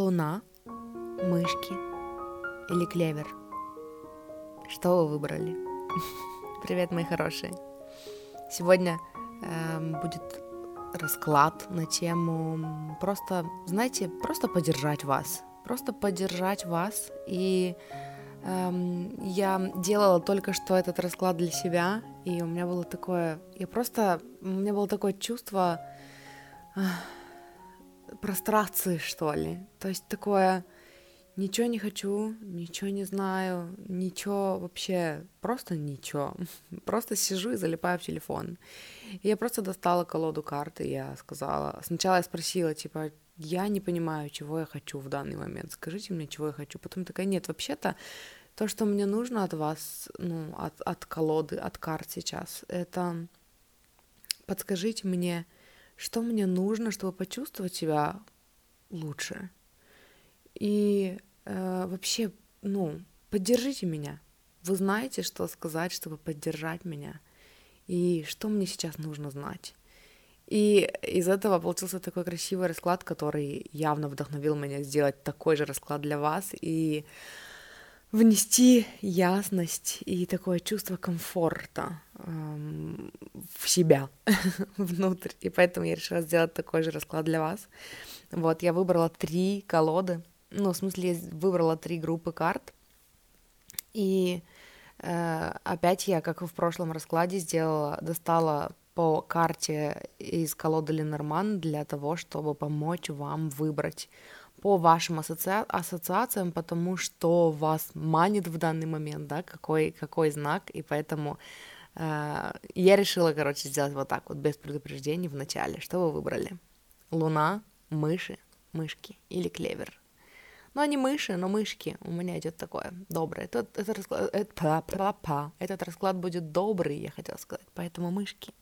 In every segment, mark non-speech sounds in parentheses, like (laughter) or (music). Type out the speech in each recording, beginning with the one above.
Луна, мышки или клевер? Что вы выбрали? (laughs) Привет, мои хорошие. Сегодня э, будет расклад на тему просто, знаете, просто поддержать вас. Просто поддержать вас. И э, я делала только что этот расклад для себя, и у меня было такое... Я просто... У меня было такое чувство... Прострации, что ли. То есть такое, ничего не хочу, ничего не знаю, ничего вообще, просто ничего. (laughs) Просто сижу и залипаю в телефон. И я просто достала колоду карты, и я сказала, сначала я спросила, типа, я не понимаю, чего я хочу в данный момент, скажите мне, чего я хочу. Потом такая, нет, вообще-то то, что мне нужно от вас, ну, от, от колоды, от карт сейчас, это подскажите мне, что мне нужно, чтобы почувствовать себя лучше. И э, вообще, ну, поддержите меня. Вы знаете, что сказать, чтобы поддержать меня. И что мне сейчас нужно знать. И из этого получился такой красивый расклад, который явно вдохновил меня сделать такой же расклад для вас. И внести ясность и такое чувство комфорта эм, в себя (laughs) внутрь. И поэтому я решила сделать такой же расклад для вас. Вот, я выбрала три колоды. Ну, в смысле, я выбрала три группы карт. И э, опять я, как и в прошлом раскладе, сделала, достала по карте из колоды Ленорман для того, чтобы помочь вам выбрать по вашим ассоци... ассоциациям, потому что вас манит в данный момент, да, какой, какой знак, и поэтому э, я решила, короче, сделать вот так вот, без предупреждений в начале. Что вы выбрали? Луна, мыши, мышки или клевер? Ну, они мыши, но мышки. У меня идет такое доброе. Этот, этот, расклад, этот, этот расклад будет добрый, я хотела сказать, поэтому мышки.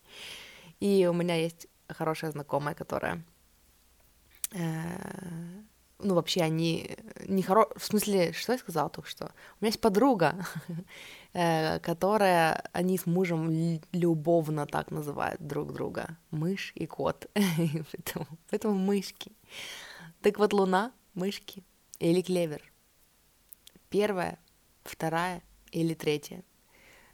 И у меня есть хорошая знакомая, которая э, ну, вообще они не хоро... В смысле, что я сказала только что? У меня есть подруга, (laughs) э, которая... Они с мужем любовно так называют друг друга. Мышь и кот. (laughs) поэтому мышки. Так вот, луна, мышки или клевер. Первая, вторая или третья.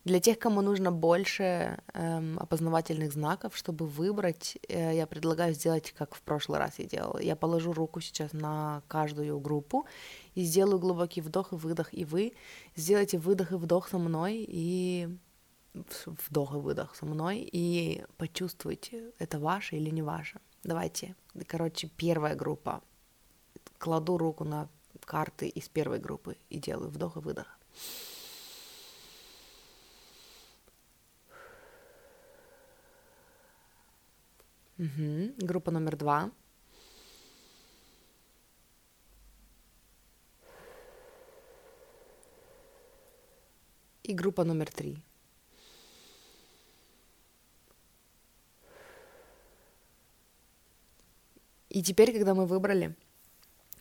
Для тех, кому нужно больше эм, опознавательных знаков, чтобы выбрать, э, я предлагаю сделать, как в прошлый раз я делала. Я положу руку сейчас на каждую группу и сделаю глубокий вдох и выдох, и вы сделайте выдох и вдох со мной и вдох и выдох со мной и почувствуйте, это ваше или не ваше. Давайте, короче, первая группа. Кладу руку на карты из первой группы и делаю вдох и выдох. Угу. Группа номер два. И группа номер три. И теперь, когда мы выбрали,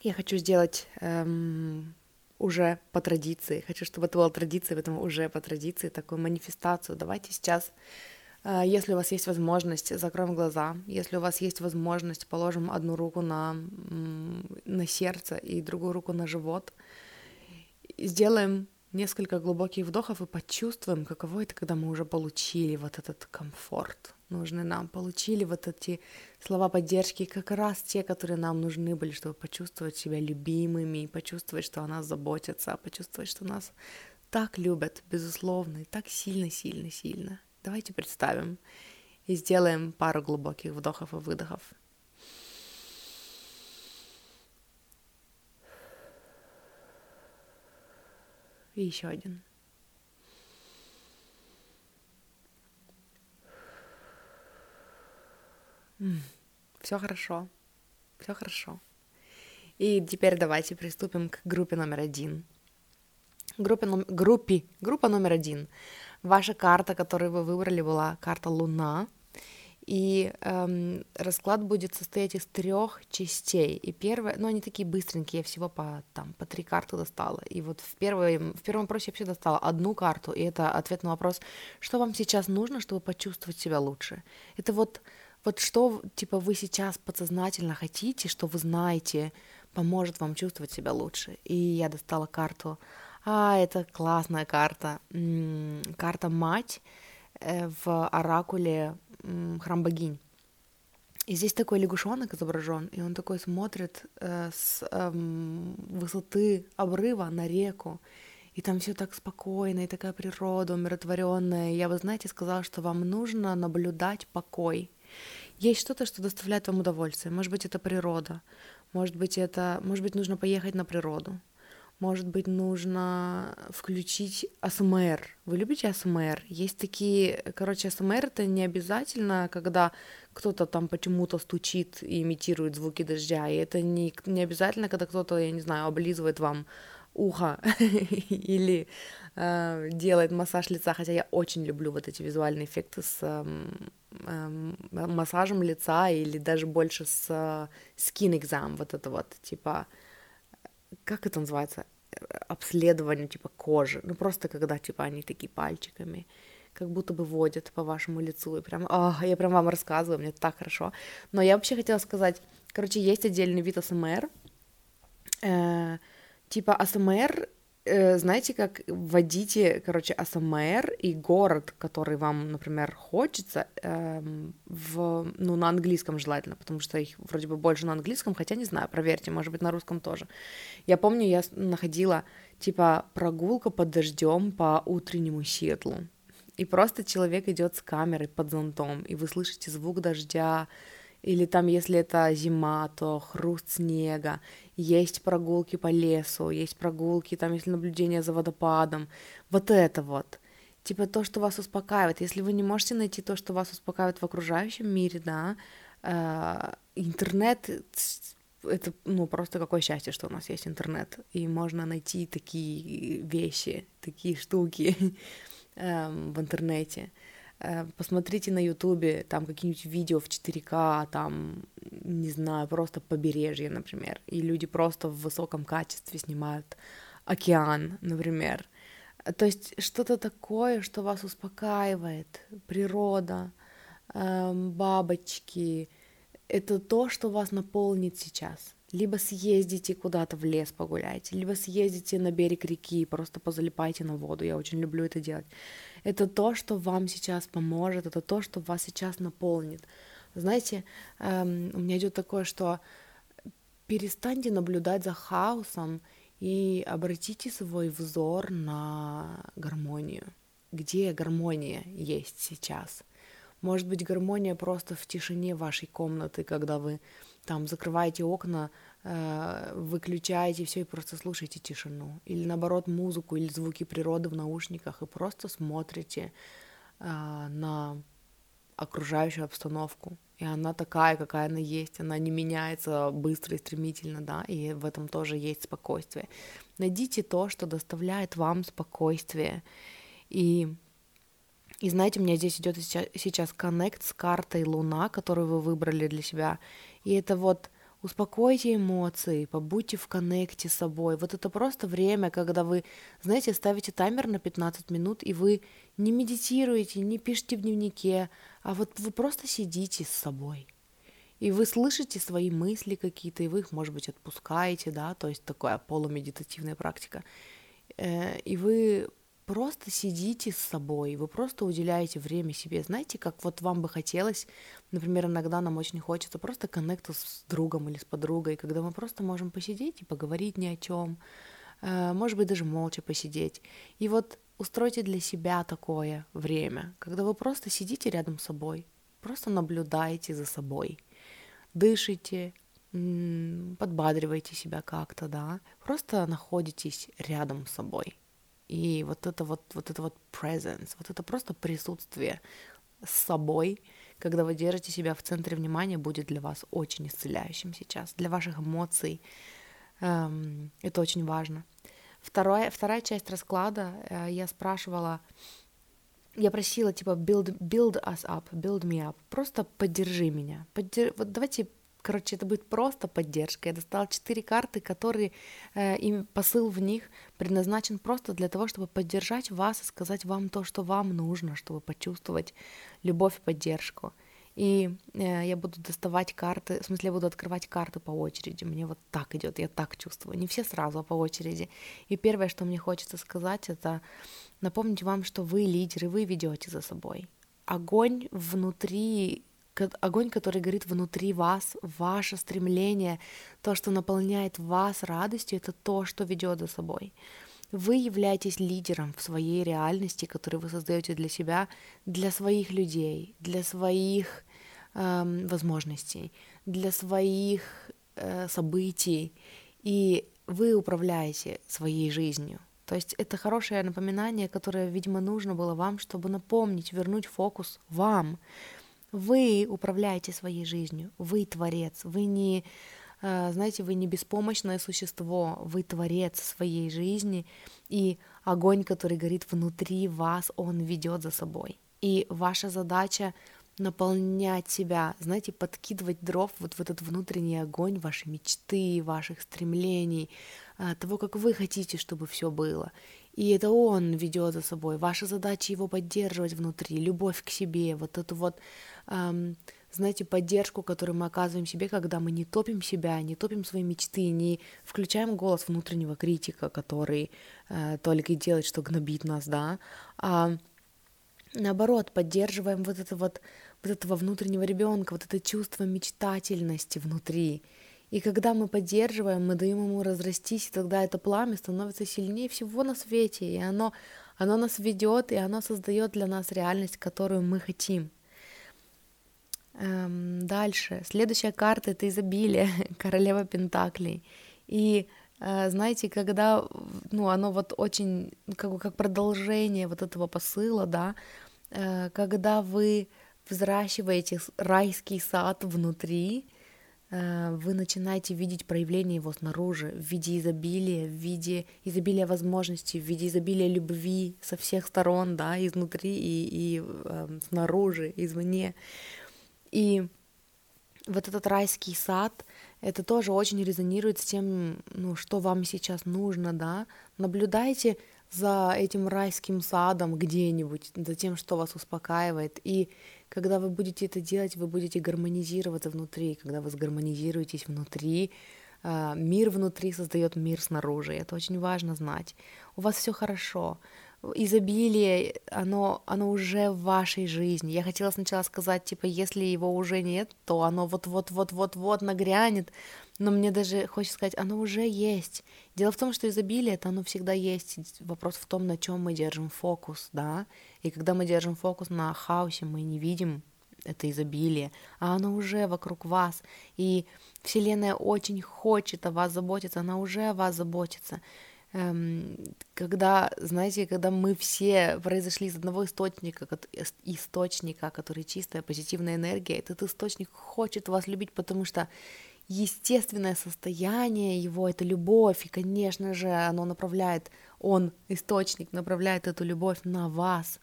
я хочу сделать эм, уже по традиции. Хочу, чтобы это была традиция, поэтому уже по традиции такую манифестацию. Давайте сейчас если у вас есть возможность, закроем глаза. Если у вас есть возможность, положим одну руку на, на сердце и другую руку на живот. Сделаем несколько глубоких вдохов и почувствуем, каково это, когда мы уже получили вот этот комфорт нужный нам, получили вот эти слова поддержки, как раз те, которые нам нужны были, чтобы почувствовать себя любимыми, почувствовать, что о нас заботятся, почувствовать, что нас так любят, безусловно, и так сильно-сильно-сильно. Давайте представим и сделаем пару глубоких вдохов и выдохов. И еще один. Все хорошо. Все хорошо. И теперь давайте приступим к группе номер один. Группе, группе, группа номер один. Ваша карта, которую вы выбрали, была карта Луна. И эм, расклад будет состоять из трех частей. И первая, ну они такие быстренькие, я всего по, там, по три карты достала. И вот в, первой, в первом вопросе я вообще достала одну карту, и это ответ на вопрос, что вам сейчас нужно, чтобы почувствовать себя лучше. Это вот, вот что, типа, вы сейчас подсознательно хотите, что вы знаете, поможет вам чувствовать себя лучше. И я достала карту. А, это классная карта. Карта Мать э, в оракуле Храм богинь. И здесь такой лягушонок изображен, и он такой смотрит э, с э, высоты обрыва на реку, и там все так спокойно, и такая природа умиротворенная. Я бы, знаете, сказала, что вам нужно наблюдать покой. Есть что-то, что доставляет вам удовольствие. Может быть, это природа. Может быть, это, может быть, нужно поехать на природу. Может быть, нужно включить АСМР. Вы любите АСМР? Есть такие... Короче, АСМР — это не обязательно, когда кто-то там почему-то стучит и имитирует звуки дождя. И это не, не обязательно, когда кто-то, я не знаю, облизывает вам ухо (laughs) или э, делает массаж лица, хотя я очень люблю вот эти визуальные эффекты с э, э, массажем лица или даже больше с э, skin exam, вот это вот, типа, как это называется, обследование, типа, кожи, ну, просто когда, типа, они такие пальчиками, как будто бы водят по вашему лицу, и прям, о, я прям вам рассказываю, мне так хорошо, но я вообще хотела сказать, короче, есть отдельный вид АСМР, э, типа АСМР Э, знаете, как вводите, короче, АСМР и город, который вам, например, хочется, эм, в, ну, на английском желательно, потому что их вроде бы больше на английском, хотя не знаю, проверьте, может быть, на русском тоже. Я помню, я находила, типа, прогулка под дождем по утреннему Сиэтлу, и просто человек идет с камерой под зонтом, и вы слышите звук дождя, или там, если это зима, то хруст снега, есть прогулки по лесу, есть прогулки, там, если наблюдение за водопадом, вот это вот. Типа то, что вас успокаивает. Если вы не можете найти то, что вас успокаивает в окружающем мире, да, э, интернет это ну просто какое счастье, что у нас есть интернет, и можно найти такие вещи, такие штуки (laughs) э, в интернете. Э, посмотрите на ютубе там какие-нибудь видео в 4К, там, не знаю, просто побережье, например, и люди просто в высоком качестве снимают океан, например. То есть что-то такое, что вас успокаивает, природа, эм, бабочки, это то, что вас наполнит сейчас. Либо съездите куда-то в лес погуляйте, либо съездите на берег реки просто позалипайте на воду. Я очень люблю это делать. Это то, что вам сейчас поможет, это то, что вас сейчас наполнит. Знаете, эм, у меня идет такое, что перестаньте наблюдать за хаосом и обратите свой взор на гармонию. Где гармония есть сейчас? Может быть, гармония просто в тишине вашей комнаты, когда вы там закрываете окна, выключаете все и просто слушаете тишину. Или наоборот музыку или звуки природы в наушниках и просто смотрите э, на окружающую обстановку. И она такая, какая она есть, она не меняется быстро и стремительно, да, и в этом тоже есть спокойствие. Найдите то, что доставляет вам спокойствие. И, и знаете, у меня здесь идет сейчас коннект с картой Луна, которую вы выбрали для себя. И это вот успокойте эмоции, побудьте в коннекте с собой. Вот это просто время, когда вы, знаете, ставите таймер на 15 минут, и вы не медитируете, не пишете в дневнике, а вот вы просто сидите с собой. И вы слышите свои мысли какие-то, и вы их, может быть, отпускаете, да, то есть такая полумедитативная практика. Э, и вы просто сидите с собой, вы просто уделяете время себе. Знаете, как вот вам бы хотелось, например, иногда нам очень хочется просто коннекта с другом или с подругой, когда мы просто можем посидеть и поговорить ни о чем, э, может быть, даже молча посидеть. И вот устройте для себя такое время, когда вы просто сидите рядом с собой, просто наблюдаете за собой, дышите, подбадриваете себя как-то, да, просто находитесь рядом с собой. И вот это вот, вот это вот presence, вот это просто присутствие с собой, когда вы держите себя в центре внимания, будет для вас очень исцеляющим сейчас, для ваших эмоций. Эм, это очень важно. Вторая, вторая часть расклада э, я спрашивала, я просила типа build, build us up, build me up, просто поддержи меня. Поддер... Вот давайте Короче, это будет просто поддержка. Я достала четыре карты, которые э, им посыл в них предназначен просто для того, чтобы поддержать вас и сказать вам то, что вам нужно, чтобы почувствовать любовь и поддержку. И э, я буду доставать карты, в смысле, я буду открывать карты по очереди. Мне вот так идет, я так чувствую. Не все сразу, а по очереди. И первое, что мне хочется сказать, это напомнить вам, что вы лидеры, вы ведете за собой. Огонь внутри огонь, который горит внутри вас, ваше стремление, то, что наполняет вас радостью, это то, что ведет за собой. Вы являетесь лидером в своей реальности, которую вы создаете для себя, для своих людей, для своих э, возможностей, для своих э, событий, и вы управляете своей жизнью. То есть это хорошее напоминание, которое, видимо, нужно было вам, чтобы напомнить, вернуть фокус вам. Вы управляете своей жизнью, вы творец, вы не а, знаете, вы не беспомощное существо, вы творец своей жизни, и огонь, который горит внутри вас, он ведет за собой. И ваша задача наполнять себя, знаете, подкидывать дров вот в этот внутренний огонь вашей мечты, ваших стремлений, а, того, как вы хотите, чтобы все было. И это он ведет за собой. Ваша задача его поддерживать внутри, любовь к себе, вот эту вот знаете, поддержку, которую мы оказываем себе, когда мы не топим себя, не топим свои мечты, не включаем голос внутреннего критика, который э, только и делает, что гнобит нас, да, а наоборот, поддерживаем вот это вот, вот этого внутреннего ребенка, вот это чувство мечтательности внутри. И когда мы поддерживаем, мы даем ему разрастись, и тогда это пламя становится сильнее всего на свете, и оно, оно нас ведет, и оно создает для нас реальность, которую мы хотим. Эм, дальше. Следующая карта это изобилие, (laughs) королева Пентаклей. И э, знаете, когда, ну, оно вот очень, как, как продолжение вот этого посыла, да, э, когда вы взращиваете райский сад внутри, э, вы начинаете видеть проявление его снаружи, в виде изобилия, в виде изобилия возможностей, в виде изобилия любви со всех сторон, да, изнутри и, и э, снаружи, извне. И вот этот райский сад, это тоже очень резонирует с тем, ну, что вам сейчас нужно, да. Наблюдайте за этим райским садом где-нибудь, за тем, что вас успокаивает. И когда вы будете это делать, вы будете гармонизироваться внутри. Когда вы сгармонизируетесь внутри, а, мир внутри создает мир снаружи. Это очень важно знать. У вас все хорошо изобилие, оно, оно уже в вашей жизни. Я хотела сначала сказать, типа, если его уже нет, то оно вот-вот-вот-вот-вот нагрянет, но мне даже хочется сказать, оно уже есть. Дело в том, что изобилие, это оно всегда есть. Вопрос в том, на чем мы держим фокус, да, и когда мы держим фокус на хаосе, мы не видим это изобилие, а оно уже вокруг вас, и Вселенная очень хочет о вас заботиться, она уже о вас заботится когда, знаете, когда мы все произошли из одного источника, источника, который чистая позитивная энергия, этот источник хочет вас любить, потому что естественное состояние его — это любовь, и, конечно же, оно направляет, он, источник, направляет эту любовь на вас.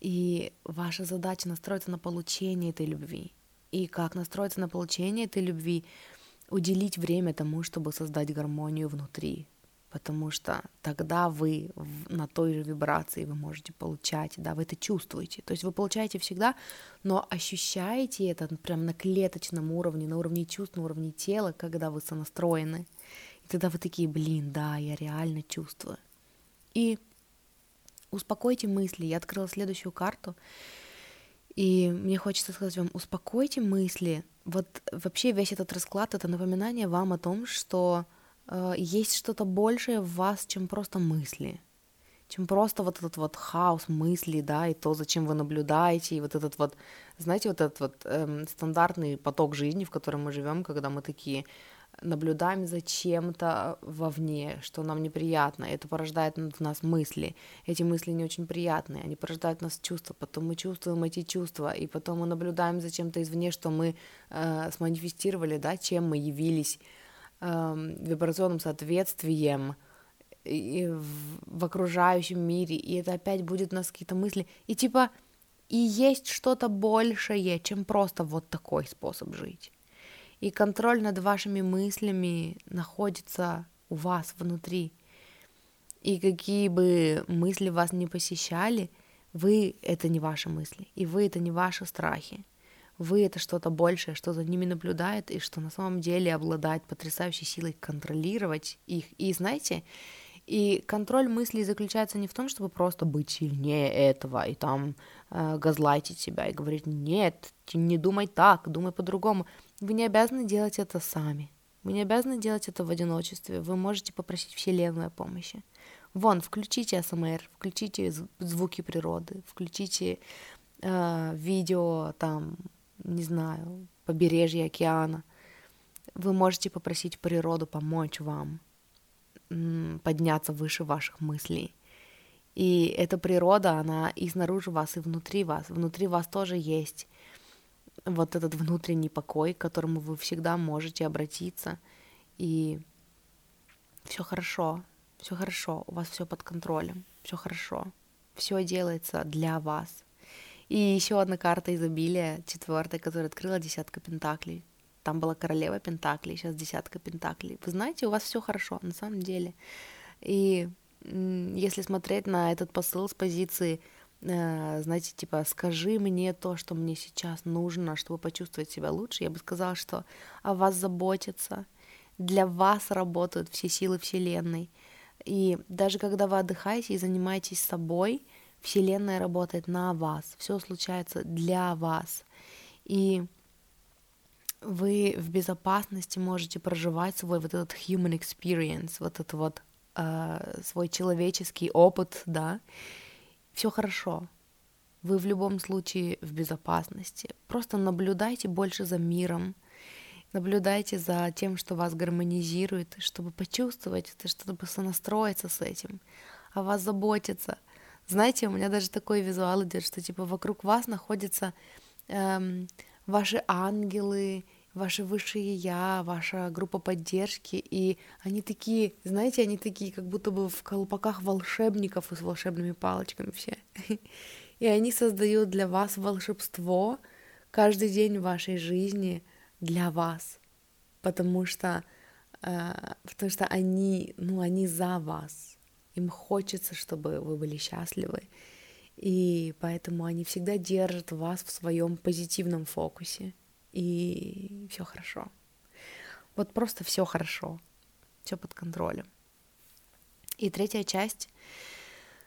И ваша задача настроиться на получение этой любви. И как настроиться на получение этой любви? Уделить время тому, чтобы создать гармонию внутри, потому что тогда вы на той же вибрации вы можете получать, да, вы это чувствуете. То есть вы получаете всегда, но ощущаете это прям на клеточном уровне, на уровне чувств, на уровне тела, когда вы сонастроены. И тогда вы такие, блин, да, я реально чувствую. И успокойте мысли. Я открыла следующую карту, и мне хочется сказать вам, успокойте мысли. Вот вообще весь этот расклад — это напоминание вам о том, что Э, есть что-то большее в вас, чем просто мысли, чем просто вот этот вот хаос мыслей, да, и то, зачем вы наблюдаете, и вот этот вот, знаете, вот этот вот эм, стандартный поток жизни, в котором мы живем, когда мы такие наблюдаем за чем-то вовне, что нам неприятно, это порождает в нас мысли. Эти мысли не очень приятные, они порождают в нас чувства, потом мы чувствуем эти чувства, и потом мы наблюдаем за чем-то извне, что мы э, сманифестировали, да, чем мы явились э, вибрационным соответствием и в, в окружающем мире, и это опять будет у нас какие-то мысли, и типа и есть что-то большее, чем просто вот такой способ жить. И контроль над вашими мыслями находится у вас внутри. И какие бы мысли вас не посещали, вы — это не ваши мысли, и вы — это не ваши страхи. Вы это что-то большее, что за ними наблюдает, и что на самом деле обладает потрясающей силой контролировать их. И знаете, и контроль мыслей заключается не в том, чтобы просто быть сильнее этого и там э, газлайтить себя и говорить, нет, не думай так, думай по-другому. Вы не обязаны делать это сами. Вы не обязаны делать это в одиночестве. Вы можете попросить Вселенную помощи. Вон, включите АСМР, включите звуки природы, включите э, видео там, не знаю, побережье океана. Вы можете попросить природу помочь вам подняться выше ваших мыслей. И эта природа, она и снаружи вас, и внутри вас. Внутри вас тоже есть вот этот внутренний покой, к которому вы всегда можете обратиться. И все хорошо, все хорошо, у вас все под контролем, все хорошо, все делается для вас. И еще одна карта изобилия, четвертая, которая открыла десятка пентаклей. Там была королева пентаклей, сейчас десятка пентаклей. Вы знаете, у вас все хорошо, на самом деле. И если смотреть на этот посыл с позиции, э, знаете, типа, скажи мне то, что мне сейчас нужно, чтобы почувствовать себя лучше, я бы сказала, что о вас заботятся, для вас работают все силы Вселенной. И даже когда вы отдыхаете и занимаетесь собой, Вселенная работает на вас, все случается для вас. И вы в безопасности можете проживать свой вот этот human experience, вот этот вот э, свой человеческий опыт, да, все хорошо. Вы в любом случае в безопасности. Просто наблюдайте больше за миром, наблюдайте за тем, что вас гармонизирует, чтобы почувствовать это, чтобы сонастроиться с этим, о вас заботиться. Знаете, у меня даже такой визуал идет, что типа вокруг вас находятся эм, ваши ангелы, ваше высшее я, ваша группа поддержки, и они такие, знаете, они такие, как будто бы в колпаках волшебников и с волшебными палочками все. (laughs) И они создают для вас волшебство каждый день вашей жизни для вас, потому что, э, потому что они, ну, они за вас, им хочется, чтобы вы были счастливы, и поэтому они всегда держат вас в своем позитивном фокусе, и все хорошо. Вот просто все хорошо, все под контролем. И третья часть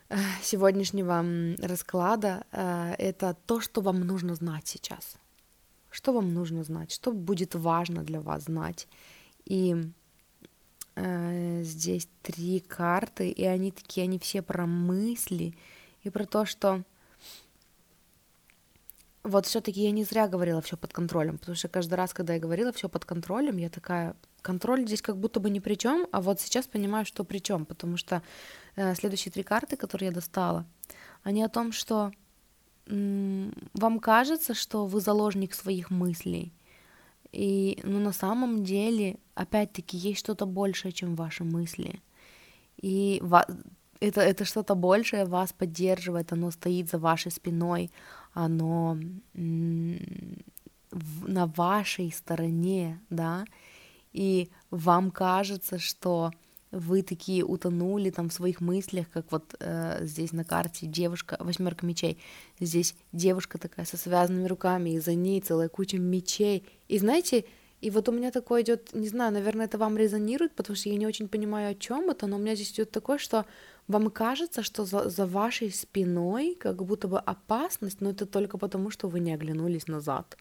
э, сегодняшнего расклада э, это то, что вам нужно знать сейчас. Что вам нужно знать, что будет важно для вас знать. И здесь три карты, и они такие, они все про мысли, и про то, что вот все-таки я не зря говорила все под контролем, потому что каждый раз, когда я говорила все под контролем, я такая, контроль здесь как будто бы ни при чем, а вот сейчас понимаю, что при чем, потому что э, следующие три карты, которые я достала, они о том, что м- вам кажется, что вы заложник своих мыслей, и ну, на самом деле, опять-таки, есть что-то большее, чем ваши мысли. И это, это что-то большее вас поддерживает, оно стоит за вашей спиной, оно на вашей стороне, да, и вам кажется, что вы такие утонули там в своих мыслях, как вот э, здесь на карте девушка, восьмерка мечей, здесь девушка такая со связанными руками, и за ней целая куча мечей. И знаете, и вот у меня такое идет, не знаю, наверное, это вам резонирует, потому что я не очень понимаю, о чем это, но у меня здесь идет такое, что вам кажется, что за, за вашей спиной как будто бы опасность, но это только потому, что вы не оглянулись назад.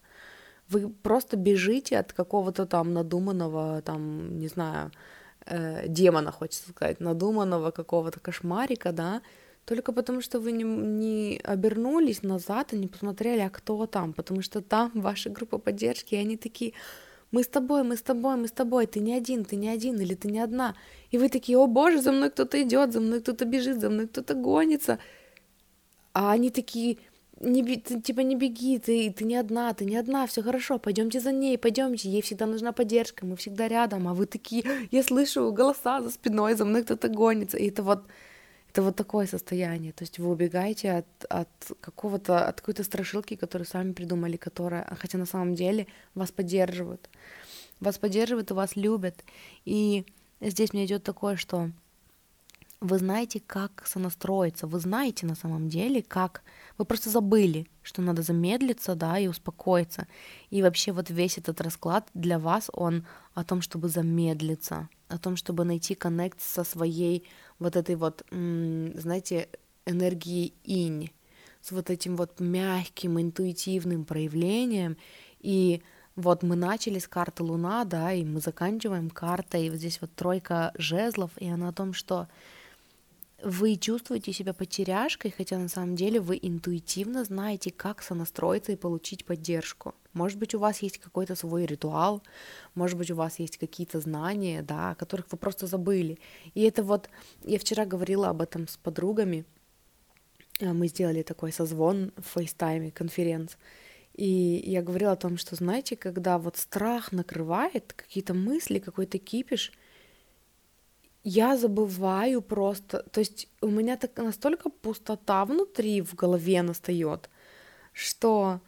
Вы просто бежите от какого-то там надуманного, там, не знаю, э, демона, хочется сказать, надуманного какого-то кошмарика, да, только потому что вы не, не обернулись назад и не посмотрели, а кто там, потому что там ваша группа поддержки, и они такие, мы с тобой, мы с тобой, мы с тобой, ты не один, ты не один, или ты не одна. И вы такие, о боже, за мной кто-то идет, за мной кто-то бежит, за мной кто-то гонится. А они такие, не, ты, типа, не беги, ты, ты не одна, ты не одна, все хорошо, пойдемте за ней, пойдемте, ей всегда нужна поддержка, мы всегда рядом, а вы такие, (gasps) я слышу голоса за спиной, за мной кто-то гонится, и это вот, это вот такое состояние, то есть вы убегаете от, от какого-то, от какой-то страшилки, которую сами придумали, которая, хотя на самом деле вас поддерживают, вас поддерживают и вас любят, и здесь мне идет такое, что вы знаете, как сонастроиться, вы знаете на самом деле, как... Вы просто забыли, что надо замедлиться, да, и успокоиться. И вообще вот весь этот расклад для вас, он о том, чтобы замедлиться, о том, чтобы найти коннект со своей вот этой вот, знаете, энергией инь, с вот этим вот мягким, интуитивным проявлением. И вот мы начали с карты Луна, да, и мы заканчиваем картой, и вот здесь вот тройка жезлов, и она о том, что вы чувствуете себя потеряшкой, хотя на самом деле вы интуитивно знаете, как сонастроиться и получить поддержку. Может быть, у вас есть какой-то свой ритуал, может быть, у вас есть какие-то знания, да, о которых вы просто забыли. И это вот, я вчера говорила об этом с подругами, э, мы сделали такой созвон в FaceTime е, конференц, и я говорила о том, что, знаете, когда вот страх накрывает, какие-то мысли, какой-то кипиш — я забываю просто, то есть у меня так настолько пустота внутри в голове настает, что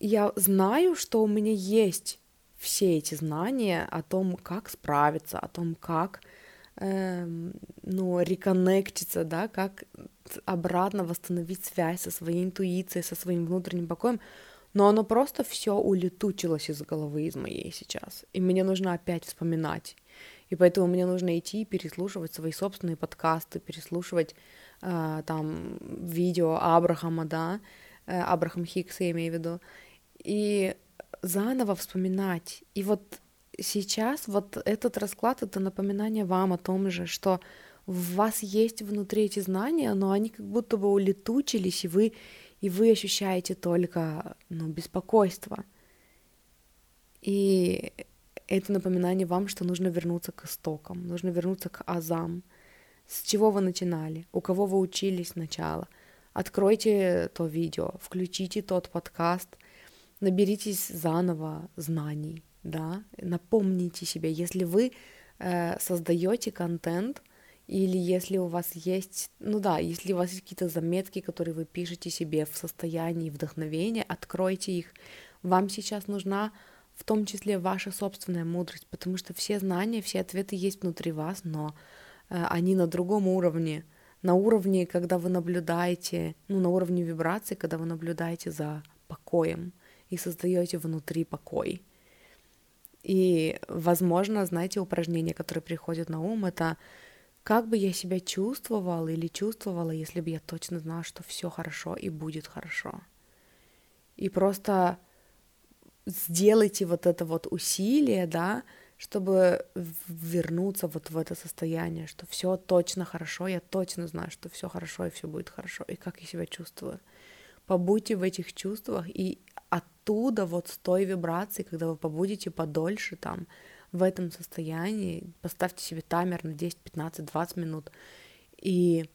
я знаю, что у меня есть все эти знания о том, как справиться, о том, как э, ну, реконнектиться, да, как обратно восстановить связь со своей интуицией, со своим внутренним покоем, но оно просто все улетучилось из головы из моей сейчас, и мне нужно опять вспоминать. И поэтому мне нужно идти и переслушивать свои собственные подкасты, переслушивать э, там видео Абрахама, да, э, Абрахам Хикс, я имею в виду, и заново вспоминать. И вот сейчас вот этот расклад — это напоминание вам о том же, что у вас есть внутри эти знания, но они как будто бы улетучились, и вы, и вы ощущаете только ну, беспокойство. И это напоминание вам, что нужно вернуться к истокам, нужно вернуться к азам. С чего вы начинали? У кого вы учились сначала? Откройте то видео, включите тот подкаст, наберитесь заново знаний, да, напомните себе, если вы э, создаете контент, или если у вас есть, ну да, если у вас есть какие-то заметки, которые вы пишете себе в состоянии вдохновения, откройте их. Вам сейчас нужна в том числе ваша собственная мудрость, потому что все знания, все ответы есть внутри вас, но э, они на другом уровне, на уровне, когда вы наблюдаете, ну, на уровне вибрации, когда вы наблюдаете за покоем и создаете внутри покой. И, возможно, знаете, упражнение, которое приходит на ум, это как бы я себя чувствовал или чувствовала, если бы я точно знала, что все хорошо и будет хорошо. И просто сделайте вот это вот усилие, да, чтобы вернуться вот в это состояние, что все точно хорошо, я точно знаю, что все хорошо и все будет хорошо, и как я себя чувствую. Побудьте в этих чувствах, и оттуда вот с той вибрации, когда вы побудете подольше там, в этом состоянии, поставьте себе таймер на 10, 15, 20 минут, и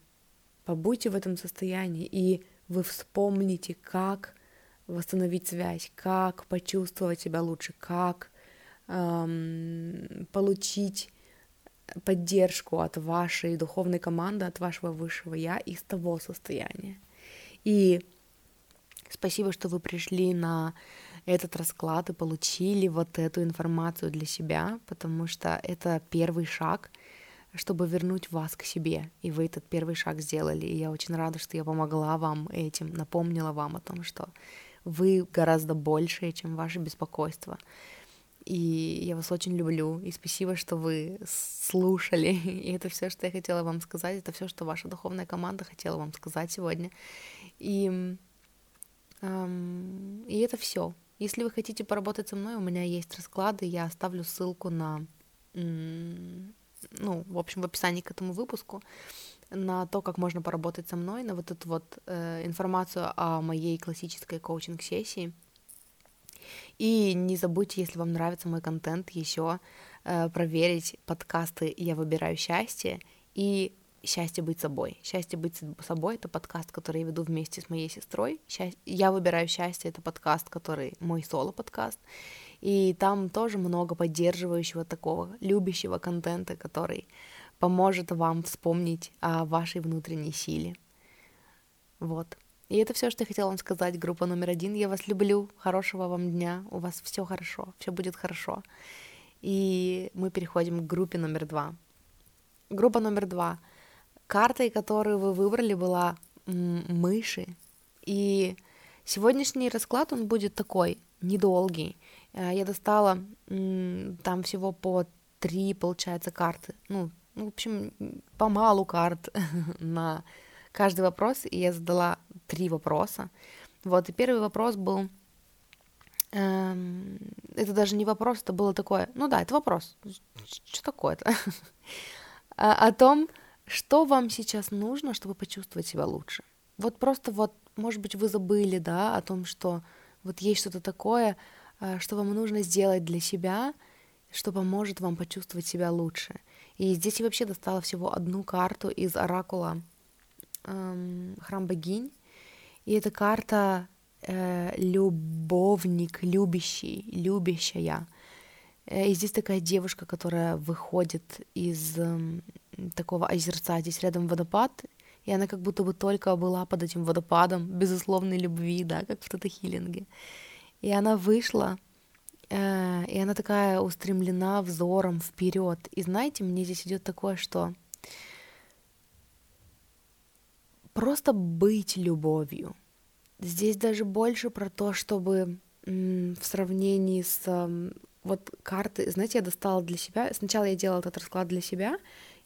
побудьте в этом состоянии, и вы вспомните, как восстановить связь, как почувствовать себя лучше, как эм, получить поддержку от вашей духовной команды, от вашего высшего я из того состояния. И спасибо, что вы пришли на этот расклад и получили вот эту информацию для себя, потому что это первый шаг, чтобы вернуть вас к себе. И вы этот первый шаг сделали. И я очень рада, что я помогла вам этим, напомнила вам о том, что вы гораздо большее, чем ваше беспокойство. И я вас очень люблю. И спасибо, что вы слушали. (laughs) И это все, что я хотела вам сказать. Это все, что ваша духовная команда хотела вам сказать сегодня. И, эм, и это все. Если вы хотите поработать со мной, у меня есть расклады. Я оставлю ссылку на, ну, в общем, в описании к этому выпуску на то, как можно поработать со мной, на вот эту вот э, информацию о моей классической коучинг-сессии. И не забудьте, если вам нравится мой контент, еще э, проверить подкасты «Я выбираю счастье» и «Счастье быть собой». «Счастье быть собой» — это подкаст, который я веду вместе с моей сестрой. «Я выбираю счастье» — это подкаст, который мой соло-подкаст. И там тоже много поддерживающего такого, любящего контента, который поможет вам вспомнить о вашей внутренней силе. Вот. И это все, что я хотела вам сказать. Группа номер один. Я вас люблю. Хорошего вам дня. У вас все хорошо. Все будет хорошо. И мы переходим к группе номер два. группа номер два. Картой, которую вы выбрали, была мыши. И сегодняшний расклад, он будет такой, недолгий. Э, я достала там всего по три, получается, карты. Ну, ну в общем, помалу карт (laughs) на каждый вопрос, и я задала три вопроса. Вот, и первый вопрос был, эм, это даже не вопрос, это было такое, ну да, это вопрос, что такое-то? (laughs) о том, что вам сейчас нужно, чтобы почувствовать себя лучше. Вот просто вот, может быть, вы забыли, да, о том, что вот есть что-то такое, э, что вам нужно сделать для себя, что поможет вам почувствовать себя лучше. И здесь я вообще достала всего одну карту из оракула эм, Храм богинь. И эта карта э, любовник, любящий, любящая. Э, и здесь такая девушка, которая выходит из э, такого озерца. Здесь рядом водопад, и она как будто бы только была под этим водопадом безусловной любви, да, как в тета-хиллинге. И она вышла, и она такая устремлена взором вперед. И знаете, мне здесь идет такое, что просто быть любовью. Здесь даже больше про то, чтобы в сравнении с вот карты, знаете, я достала для себя, сначала я делала этот расклад для себя,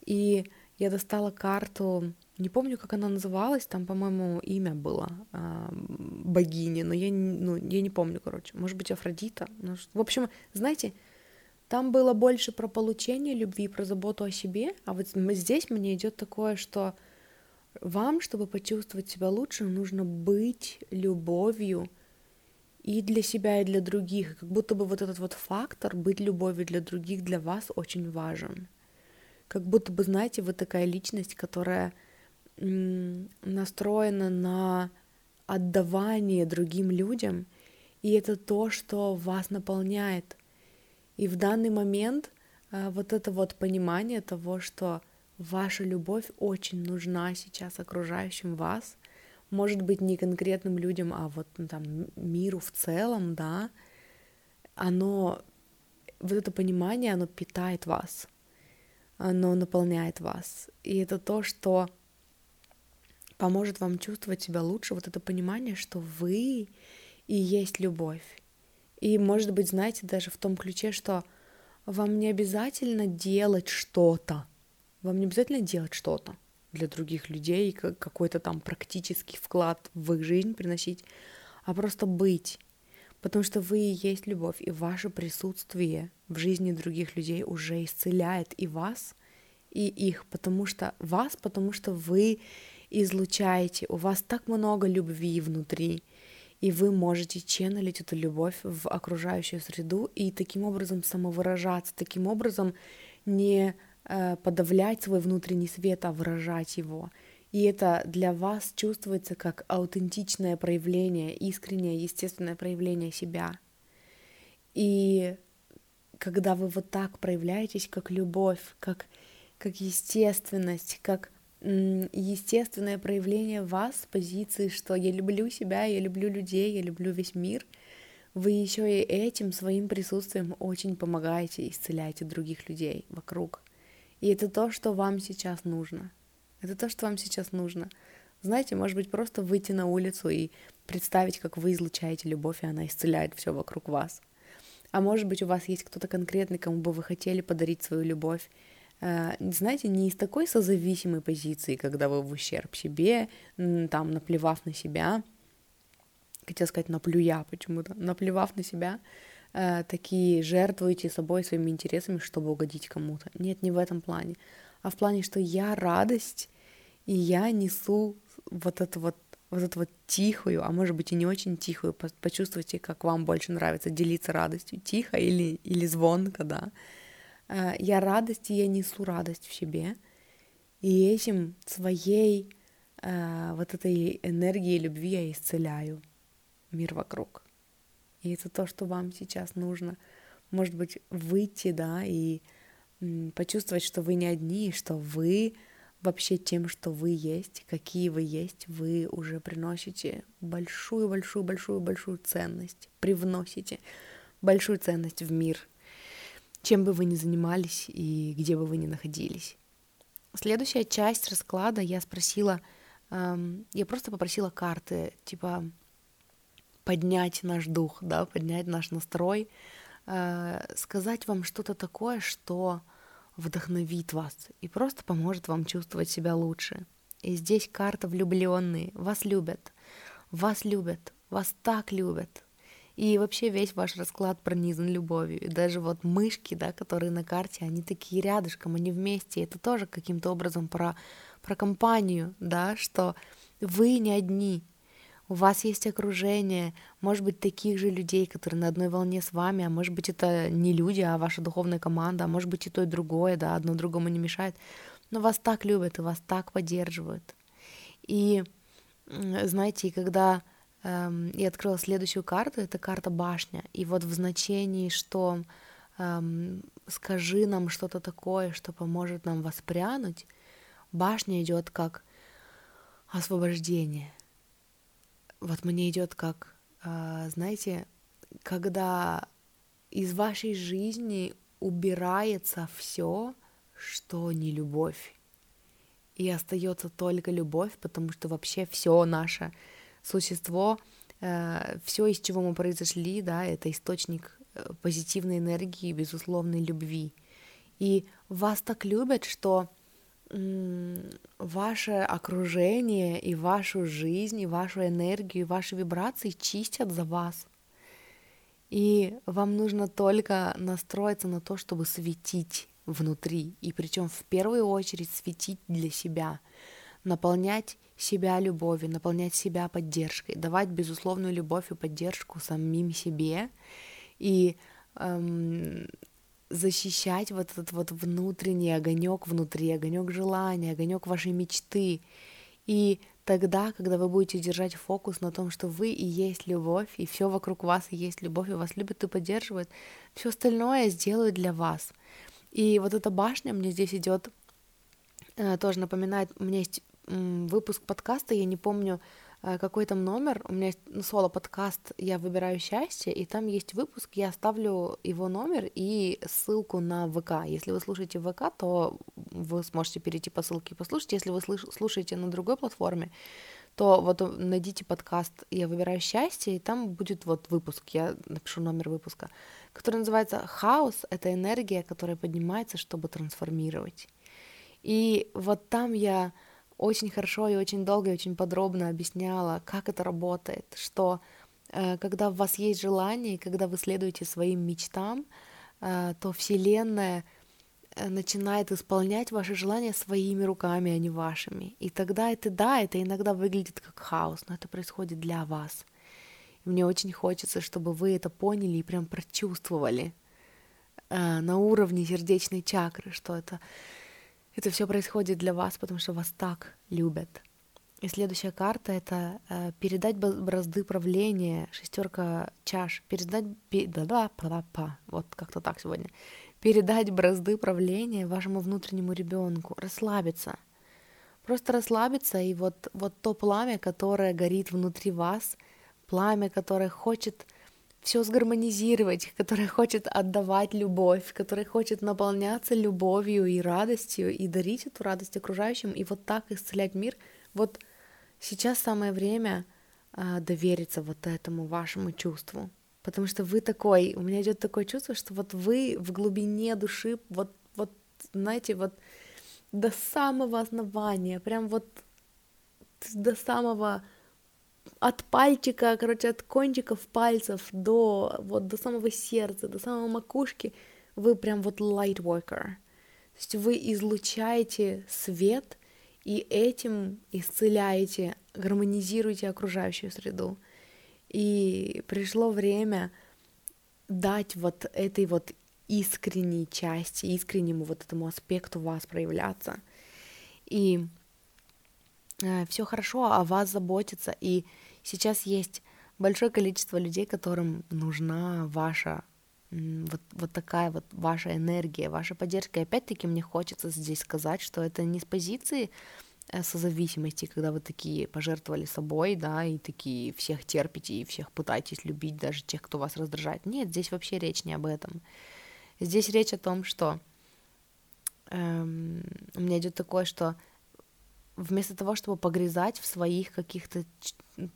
и я достала карту не помню, как она называлась, там, по-моему, имя было э, богини, но я, ну, я не помню, короче. Может быть, Афродита. Ну, в общем, знаете, там было больше про получение любви, про заботу о себе, а вот здесь мне идет такое, что вам, чтобы почувствовать себя лучше, нужно быть любовью и для себя, и для других. Как будто бы вот этот вот фактор быть любовью для других для вас очень важен. Как будто бы, знаете, вы такая личность, которая настроена на отдавание другим людям, и это то, что вас наполняет. И в данный момент а, вот это вот понимание того, что ваша любовь очень нужна сейчас окружающим вас, может быть, не конкретным людям, а вот ну, там миру в целом, да, оно, вот это понимание, оно питает вас, оно наполняет вас. И это то, что поможет вам чувствовать себя лучше, вот это понимание, что вы и есть любовь. И, может быть, знаете, даже в том ключе, что вам не обязательно делать что-то, вам не обязательно делать что-то для других людей, какой-то там практический вклад в их жизнь приносить, а просто быть. Потому что вы и есть любовь, и ваше присутствие в жизни других людей уже исцеляет и вас, и их, потому что вас, потому что вы излучаете, у вас так много любви внутри, и вы можете ченнелить эту любовь в окружающую среду и таким образом самовыражаться, таким образом не э, подавлять свой внутренний свет, а выражать его. И это для вас чувствуется как аутентичное проявление, искреннее, естественное проявление себя. И когда вы вот так проявляетесь, как любовь, как, как естественность, как естественное проявление вас с позиции, что я люблю себя, я люблю людей, я люблю весь мир, вы еще и этим своим присутствием очень помогаете, исцеляете других людей вокруг. И это то, что вам сейчас нужно. Это то, что вам сейчас нужно. Знаете, может быть, просто выйти на улицу и представить, как вы излучаете любовь, и она исцеляет все вокруг вас. А может быть, у вас есть кто-то конкретный, кому бы вы хотели подарить свою любовь, Э, знаете, не из такой созависимой позиции, когда вы в ущерб себе, там, наплевав на себя, хотел сказать, наплюя почему-то, наплевав на себя, э, такие жертвуете собой, своими интересами, чтобы угодить кому-то. Нет, не в этом плане, а в плане, что я радость, и я несу вот это вот вот эту вот тихую, а может быть и не очень тихую, почувствуйте, как вам больше нравится делиться радостью, тихо или, или звонко, да, Э, я радость, и я несу радость в себе, и этим своей э, вот этой энергией любви я исцеляю мир вокруг. И это то, что вам сейчас нужно. Может быть, выйти, да, и почувствовать, что вы не одни, что вы вообще тем, что вы есть, какие вы есть, вы уже приносите большую-большую-большую-большую ценность, привносите большую ценность в мир, чем бы вы ни занимались и где бы вы ни находились. следующая часть расклада я спросила, эм, я просто попросила карты, типа, поднять наш дух, да, поднять наш настрой, сказать вам что-то такое, что вдохновит вас и просто поможет вам чувствовать себя лучше. И здесь карта влюбленные, вас любят, вас любят, вас так любят. И вообще весь ваш расклад пронизан любовью. И даже вот мышки, да, которые на карте, они такие рядышком, они вместе. Это тоже каким-то образом про, про компанию, да, что вы не одни, у вас есть окружение, может быть, таких же людей, которые на одной волне с вами, а может быть, это не люди, а ваша духовная команда, а может быть, и то, и другое, да, одно другому не мешает, но вас так любят и вас так поддерживают. И, знаете, когда эм, я открыла следующую карту, это карта башня, и вот в значении, что эм, скажи нам что-то такое, что поможет нам воспрянуть, башня идет как освобождение — вот мне идет как, а, знаете, когда из вашей жизни убирается все, что не любовь. И остается только любовь, потому что вообще все наше существо, э, все, из чего мы произошли, да, это источник э, позитивной энергии, безусловной любви. И вас так любят, что ваше окружение и вашу жизнь, и вашу энергию, и ваши вибрации чистят за вас. И вам нужно только настроиться на то, чтобы светить внутри, и причем в первую очередь светить для себя, наполнять себя любовью, наполнять себя поддержкой, давать безусловную любовь и поддержку самим себе и эм, защищать вот этот вот внутренний огонек внутри, огонек желания, огонек вашей мечты. И тогда, когда вы будете держать фокус на том, что вы и есть любовь, и все вокруг вас и есть любовь, и вас любят и поддерживают, все остальное сделают для вас. И вот эта башня мне здесь идет, э, тоже напоминает, у меня есть выпуск подкаста, я не помню, какой там номер, у меня есть ну, соло-подкаст «Я выбираю счастье», и там есть выпуск, я оставлю его номер и ссылку на ВК. Если вы слушаете ВК, то вы сможете перейти по ссылке и послушать. Если вы слушаете на другой платформе, то вот найдите подкаст «Я выбираю счастье», и там будет вот выпуск, я напишу номер выпуска, который называется «Хаос — это энергия, которая поднимается, чтобы трансформировать». И вот там я очень хорошо и очень долго и очень подробно объясняла, как это работает, что э, когда у вас есть желание, когда вы следуете своим мечтам, э, то Вселенная э, начинает исполнять ваши желания своими руками, а не вашими. И тогда это, да, это иногда выглядит как хаос, но это происходит для вас. И мне очень хочется, чтобы вы это поняли и прям прочувствовали на уровне сердечной чакры, что это это все происходит для вас, потому что вас так любят. И следующая карта это э, передать бразды правления, шестерка чаш, передать, да, да, па, па, вот как-то так сегодня, передать бразды правления вашему внутреннему ребенку, расслабиться, просто расслабиться и вот вот то пламя, которое горит внутри вас, пламя, которое хочет все сгармонизировать, которая хочет отдавать любовь, которая хочет наполняться любовью и радостью и дарить эту радость окружающим и вот так исцелять мир. Вот сейчас самое время а, довериться вот этому вашему чувству, потому что вы такой, у меня идет такое чувство, что вот вы в глубине души, вот, вот, знаете, вот до самого основания, прям вот до самого от пальчика, короче, от кончиков пальцев до вот до самого сердца, до самой макушки, вы прям вот light worker. То есть вы излучаете свет и этим исцеляете, гармонизируете окружающую среду. И пришло время дать вот этой вот искренней части, искреннему вот этому аспекту вас проявляться. И все хорошо, о вас заботиться. И сейчас есть большое количество людей, которым нужна ваша вот, вот такая вот ваша энергия, ваша поддержка. И опять-таки мне хочется здесь сказать, что это не с позиции э, созависимости, когда вы такие пожертвовали собой, да, и такие всех терпите и всех пытаетесь любить, даже тех, кто вас раздражает. Нет, здесь вообще речь не об этом. Здесь речь о том, что эм, у меня идет такое, что вместо того, чтобы погрязать в своих каких-то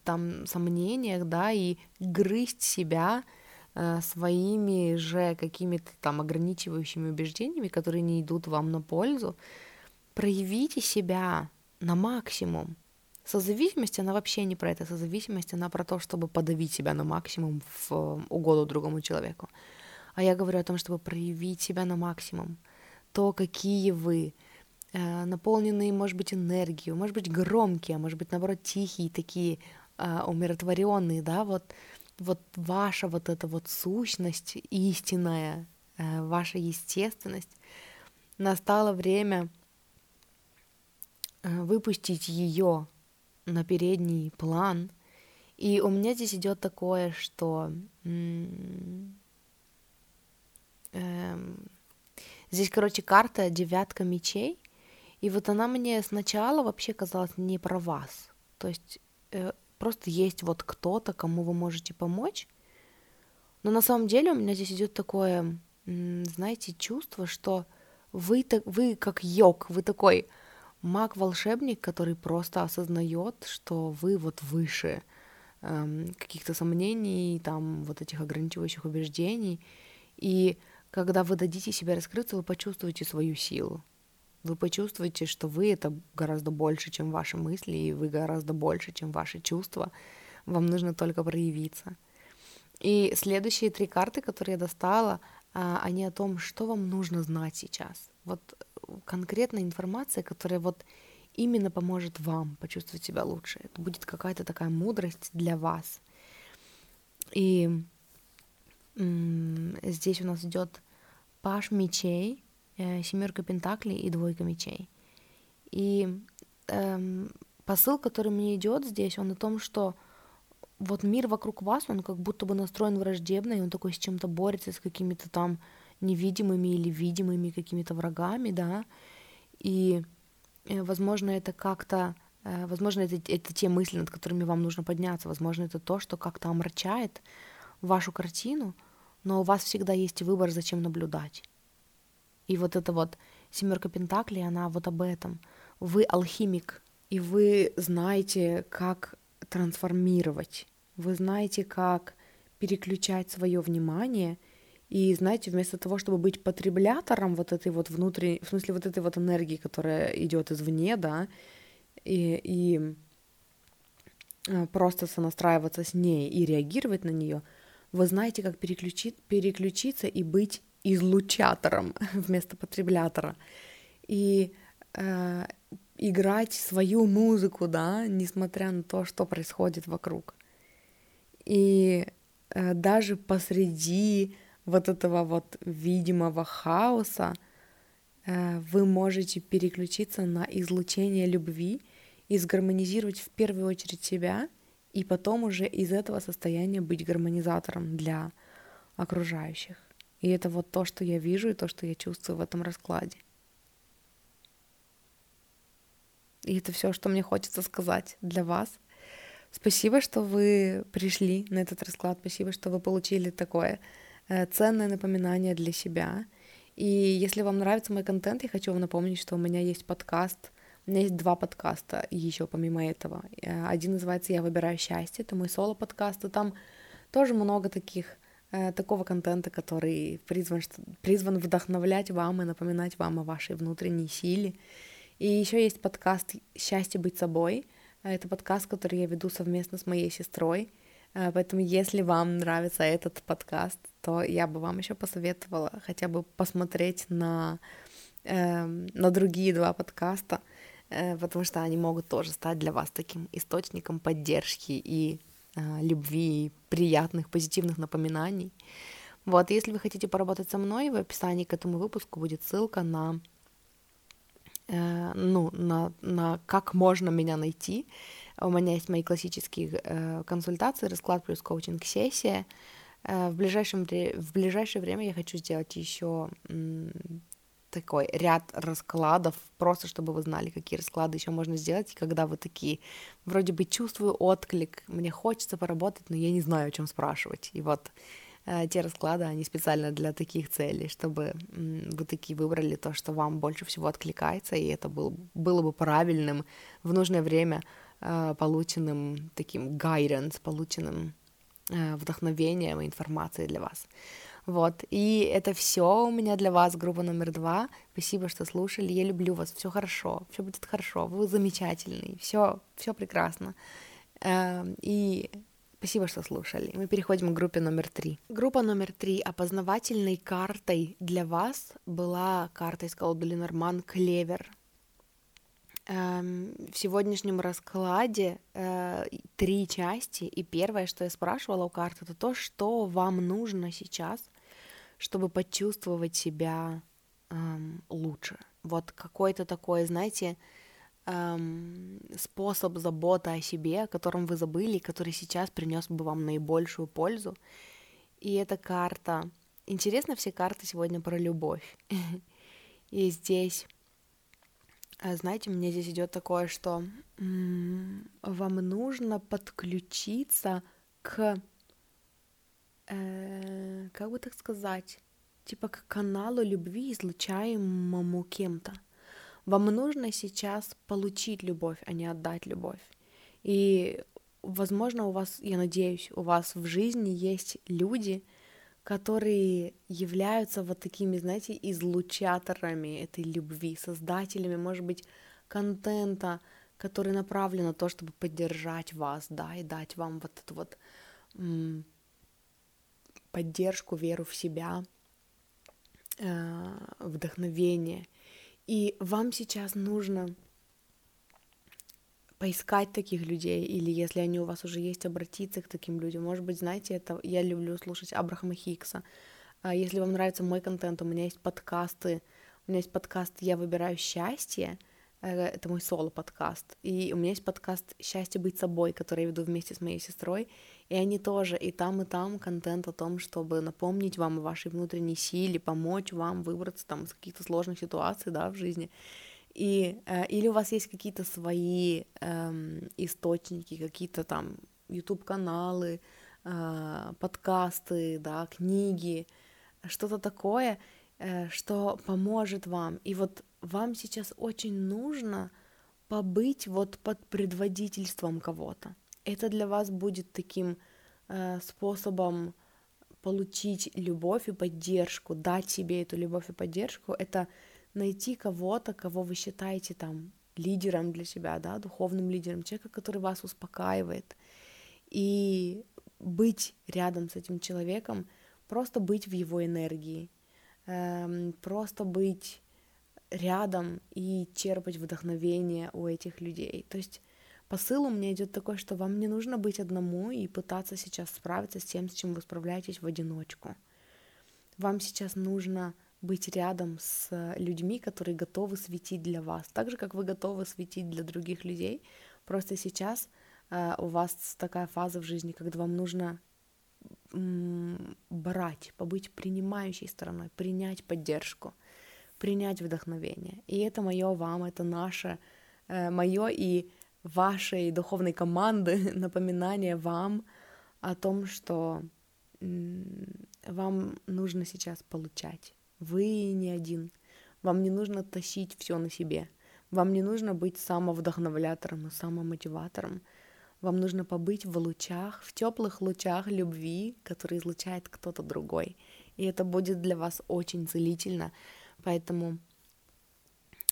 там сомнениях, да, и грызть себя э, своими же какими-то там ограничивающими убеждениями, которые не идут вам на пользу, проявите себя на максимум. Созависимость, она вообще не про это. Созависимость, она про то, чтобы подавить себя на максимум в угоду другому человеку. А я говорю о том, чтобы проявить себя на максимум. То, какие вы, э, наполненные, может быть, энергией, может быть, громкие, а может быть, наоборот, тихие, такие э, умиротворенные, да, вот, вот ваша вот эта вот сущность истинная, э, ваша естественность. Настало время э, выпустить ее на передний план. И у меня здесь идет такое, что эм, здесь, короче, карта девятка мечей, и вот она мне сначала вообще казалась не про вас. То есть э, просто есть вот кто-то, кому вы можете помочь. Но на самом деле у меня здесь идет такое, знаете, чувство, что вы, вы как йог, вы такой, маг-волшебник, который просто осознает, что вы вот выше эм, каких-то сомнений, там вот этих ограничивающих убеждений. И когда вы дадите себе раскрыться, вы почувствуете свою силу. Вы почувствуете, что вы это гораздо больше, чем ваши мысли, и вы гораздо больше, чем ваши чувства. Вам нужно только проявиться. И следующие три карты, которые я достала, а, они о том, что вам нужно знать сейчас. Вот конкретная информация, которая вот именно поможет вам почувствовать себя лучше. Это будет какая-то такая мудрость для вас. И здесь у нас идет паш мечей, э, семерка пентаклей и двойка мечей. И эм, посыл, который мне идет здесь, он о том, что вот мир вокруг вас, он как будто бы настроен враждебно, и он такой с чем-то борется, с какими-то там невидимыми или видимыми какими-то врагами, да, и, э, возможно, это как-то, э, возможно, это, это те мысли, над которыми вам нужно подняться, возможно, это то, что как-то омрачает вашу картину, но у вас всегда есть выбор, зачем наблюдать. И вот это вот семерка Пентаклей, она вот об этом. Вы алхимик, и вы знаете, как трансформировать. Вы знаете, как переключать свое внимание — и, знаете, вместо того, чтобы быть потреблятором вот этой вот внутренней, в смысле вот этой вот энергии, которая идет извне, да, и, и э, просто сонастраиваться с ней и реагировать на нее, вы знаете, как переключить, переключиться и быть излучатором (laughs) вместо потреблятора. И э, играть свою музыку, да, несмотря на то, что происходит вокруг. И э, даже посреди вот этого вот видимого хаоса, э, вы можете переключиться на излучение любви и сгармонизировать в первую очередь себя, и потом уже из этого состояния быть гармонизатором для окружающих. И это вот то, что я вижу и то, что я чувствую в этом раскладе. И это все, что мне хочется сказать для вас. Спасибо, что вы пришли на этот расклад. Спасибо, что вы получили такое Э, ценное напоминание для себя. И если вам нравится мой контент, я хочу вам напомнить, что у меня есть подкаст. У меня есть два подкаста еще помимо этого. Э, один называется «Я выбираю счастье», это мой соло-подкаст, и там тоже много таких такого контента, который призван, призван вдохновлять вам и напоминать вам о вашей внутренней силе. И еще есть подкаст «Счастье быть собой». Это подкаст, который я веду совместно с моей сестрой. Поэтому, если вам нравится этот подкаст, то я бы вам еще посоветовала хотя бы посмотреть на, э, на другие два подкаста, э, потому что они могут тоже стать для вас таким источником поддержки и э, любви, и приятных, позитивных напоминаний. Вот, если вы хотите поработать со мной, в описании к этому выпуску будет ссылка на, э, ну, на, на как можно меня найти. У меня есть мои классические э, консультации, расклад плюс коучинг-сессия. Э, в, ближайшем, в ближайшее время я хочу сделать еще такой ряд раскладов, просто чтобы вы знали, какие расклады еще можно сделать, когда вы такие, вроде бы чувствую отклик, мне хочется поработать, но я не знаю, о чем спрашивать. И вот э, те расклады, они специально для таких целей, чтобы вы такие выбрали то, что вам больше всего откликается, и это был, было бы правильным в нужное время э, полученным таким guidance, полученным э, вдохновением и информацией для вас. Вот, и это все у меня для вас, группа номер два. Спасибо, что слушали. Я люблю вас. Все хорошо, все будет хорошо. Вы замечательный, все, все прекрасно. Эм, и Спасибо, что слушали. Мы переходим к группе номер три. Группа номер три опознавательной картой для вас была карта из колоды Ленорман Клевер. Эм, в сегодняшнем раскладе э, три части, и первое, что я спрашивала у карты, это то, что вам нужно сейчас, чтобы почувствовать себя эм, лучше. Вот какой-то такой, знаете, эм, способ заботы о себе, о котором вы забыли, который сейчас принес бы вам наибольшую пользу. И эта карта... Интересно, все карты сегодня про любовь. (laughs) И здесь, э, знаете, мне здесь идет такое, что вам нужно подключиться к, э, как бы так сказать, типа к каналу любви, излучаемому кем-то. Вам нужно сейчас получить любовь, а не отдать любовь. И, возможно, у вас, я надеюсь, у вас в жизни есть люди, которые являются вот такими, знаете, излучаторами этой любви, создателями, может быть, контента, который направлен на то, чтобы поддержать вас, да, и дать вам вот эту вот м- поддержку, веру в себя, э- вдохновение — и вам сейчас нужно поискать таких людей, или если они у вас уже есть, обратиться к таким людям. Может быть, знаете, это я люблю слушать Абрахама Хикса. А если вам нравится мой контент, у меня есть подкасты, у меня есть подкаст «Я выбираю счастье», э, это мой соло-подкаст, и у меня есть подкаст «Счастье быть собой», который я веду вместе с моей сестрой, и они тоже, и там, и там контент о том, чтобы напомнить вам о вашей внутренней силе, помочь вам выбраться там из каких-то сложных ситуаций, да, в жизни. И, э, или у вас есть какие-то свои э, источники, какие-то там YouTube-каналы, э, подкасты, да, книги, что-то такое, э, что поможет вам. И вот вам сейчас очень нужно побыть вот под предводительством кого-то это для вас будет таким э, способом получить любовь и поддержку, дать себе эту любовь и поддержку, это найти кого-то, кого вы считаете там лидером для себя, да, духовным лидером, человека, который вас успокаивает, и быть рядом с этим человеком, просто быть в его энергии, эм, просто быть рядом и черпать вдохновение у этих людей. То есть посыл у меня идет такой, что вам не нужно быть одному и пытаться сейчас справиться с тем, с чем вы справляетесь в одиночку. Вам сейчас нужно быть рядом с людьми, которые готовы светить для вас, так же, как вы готовы светить для других людей. Просто сейчас э, у вас такая фаза в жизни, когда вам нужно м- брать, побыть принимающей стороной, принять поддержку, принять вдохновение. И это мое вам, это наше, э, мое и вашей духовной команды (laughs) напоминание вам о том, что вам нужно сейчас получать. Вы не один. Вам не нужно тащить все на себе. Вам не нужно быть самовдохновлятором и самомотиватором. Вам нужно побыть в лучах, в теплых лучах любви, которые излучает кто-то другой. И это будет для вас очень целительно. Поэтому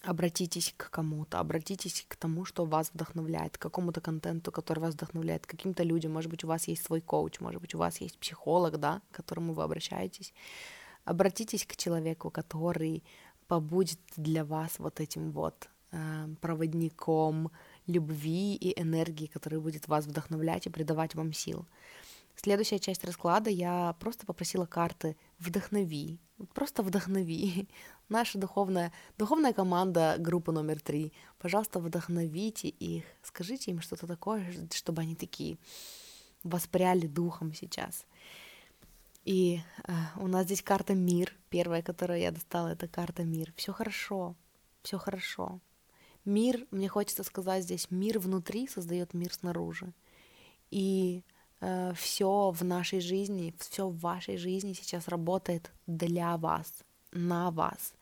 обратитесь к кому-то, обратитесь к тому, что вас вдохновляет, к какому-то контенту, который вас вдохновляет, к каким-то людям. Может быть, у вас есть свой коуч, может быть, у вас есть психолог, да, к которому вы обращаетесь. Обратитесь к человеку, который побудет для вас вот этим вот э, проводником любви и энергии, который будет вас вдохновлять и придавать вам сил. Следующая часть расклада я просто попросила карты «Вдохнови», просто вдохнови (laughs) наша духовная, духовная команда группы номер три. Пожалуйста, вдохновите их, скажите им что-то такое, чтобы они такие воспряли духом сейчас. И э, у нас здесь карта мир. Первая, которую я достала, это карта мир. Все хорошо, все хорошо. Мир, мне хочется сказать здесь, мир внутри создает мир снаружи. И э, все в нашей жизни, все в вашей жизни сейчас работает для вас, на вас.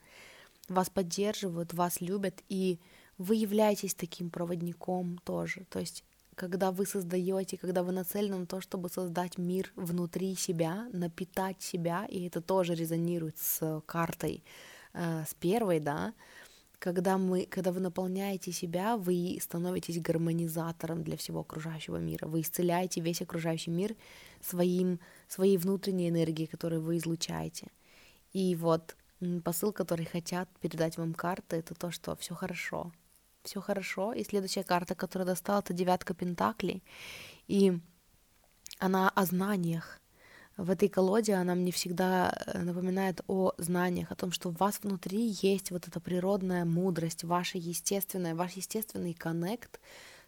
Вас поддерживают, вас любят, и вы являетесь таким проводником тоже. То есть когда вы создаете, когда вы нацелены на то, чтобы создать мир внутри себя, напитать себя, и это тоже резонирует с картой, э, с первой, да, когда, мы, когда вы наполняете себя, вы становитесь гармонизатором для всего окружающего мира. Вы исцеляете весь окружающий мир своим, своей внутренней энергией, которую вы излучаете. И вот посыл, который хотят передать вам карты, это то, что все хорошо, все хорошо. И следующая карта, которую достала, это девятка пентаклей. И она о знаниях. В этой колоде она мне всегда э, напоминает о знаниях, о том, что у вас внутри есть вот эта природная мудрость, ваша естественная, ваш естественный коннект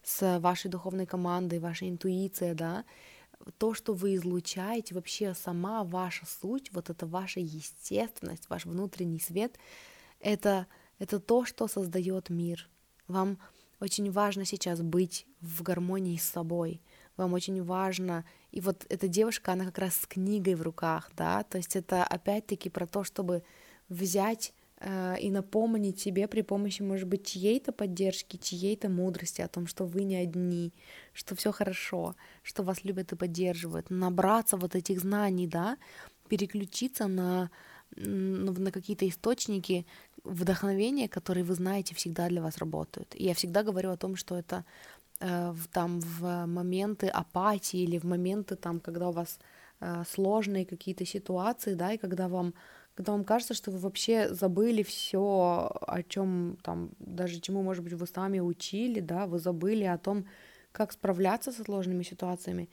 с вашей духовной командой, ваша интуиция, да, то, что вы излучаете, вообще сама ваша суть, вот это ваша естественность, ваш внутренний свет, это, это то, что создает мир. Вам очень важно сейчас быть в гармонии с собой. Вам очень важно... И вот эта девушка, она как раз с книгой в руках, да, то есть это опять-таки про то, чтобы взять э, и напомнить себе при помощи, может быть, чьей-то поддержки, чьей-то мудрости о том, что вы не одни, что все хорошо, что вас любят и поддерживают, набраться вот этих знаний, да, переключиться на на какие-то источники вдохновения, которые вы знаете всегда для вас работают. И я всегда говорю о том, что это э, там в моменты апатии или в моменты там, когда у вас э, сложные какие-то ситуации, да, и когда вам когда вам кажется, что вы вообще забыли все, о чем там, даже чему, может быть, вы сами учили, да, вы забыли о том, как справляться со сложными ситуациями,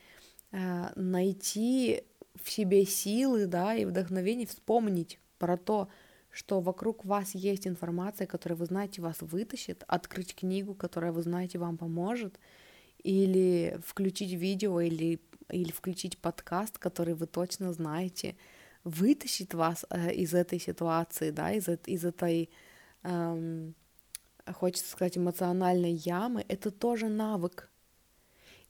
э, найти в себе силы, да, и вдохновение вспомнить про то, что вокруг вас есть информация, которая, вы знаете, вас вытащит, открыть книгу, которая, вы знаете, вам поможет, или включить видео, или, или включить подкаст, который вы точно знаете, вытащит вас э, из этой ситуации, да, из, из этой, эм, хочется сказать, эмоциональной ямы, это тоже навык,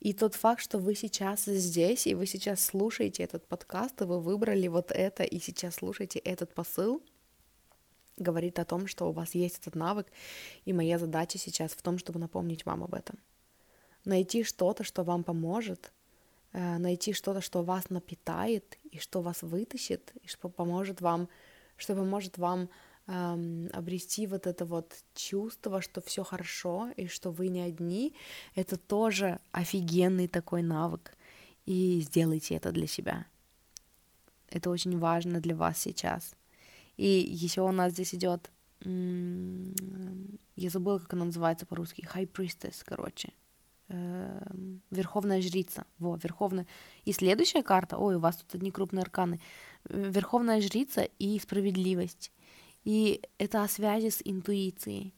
и тот факт, что вы сейчас здесь, и вы сейчас слушаете этот подкаст, и вы выбрали вот это, и сейчас слушаете этот посыл, говорит о том, что у вас есть этот навык, и моя задача сейчас в том, чтобы напомнить вам об этом. Найти что-то, что вам поможет, э, найти что-то, что вас напитает, и что вас вытащит, и что поможет вам, что поможет вам эм, обрести вот это вот чувство, что все хорошо и что вы не одни, это тоже офигенный такой навык. И сделайте это для себя. Это очень важно для вас сейчас. И еще у нас здесь идет, я забыла, как она называется по-русски, High Priestess, короче. Эм, верховная жрица. Во, верховная. И следующая карта, ой, у вас тут одни крупные арканы. Верховная жрица и справедливость. И это о связи с интуицией.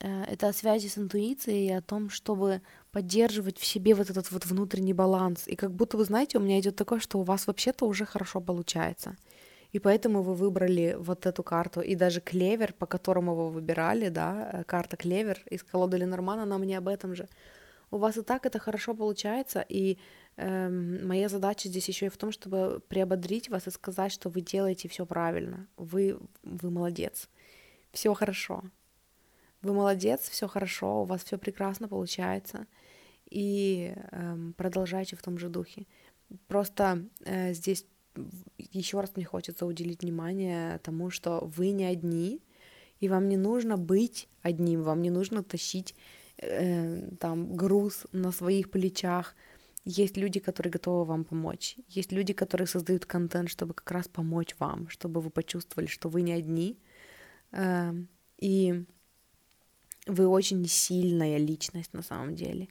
Э, это о связи с интуицией и о том, чтобы поддерживать в себе вот этот вот внутренний баланс. И как будто вы знаете, у меня идет такое, что у вас вообще-то уже хорошо получается. И поэтому вы выбрали вот эту карту. И даже клевер, по которому вы выбирали, да, э, карта клевер из колоды Ленормана, она мне об этом же. У вас и так это хорошо получается, и Эм, моя задача здесь еще и в том, чтобы приободрить вас и сказать, что вы делаете все правильно. Вы, вы молодец. Все хорошо. Вы молодец, все хорошо, у вас все прекрасно получается. И эм, продолжайте в том же духе. Просто э, здесь еще раз мне хочется уделить внимание тому, что вы не одни, и вам не нужно быть одним, вам не нужно тащить э, там груз на своих плечах, есть люди, которые готовы вам помочь. Есть люди, которые создают контент, чтобы как раз помочь вам, чтобы вы почувствовали, что вы не одни. Эм, и вы очень сильная личность на самом деле.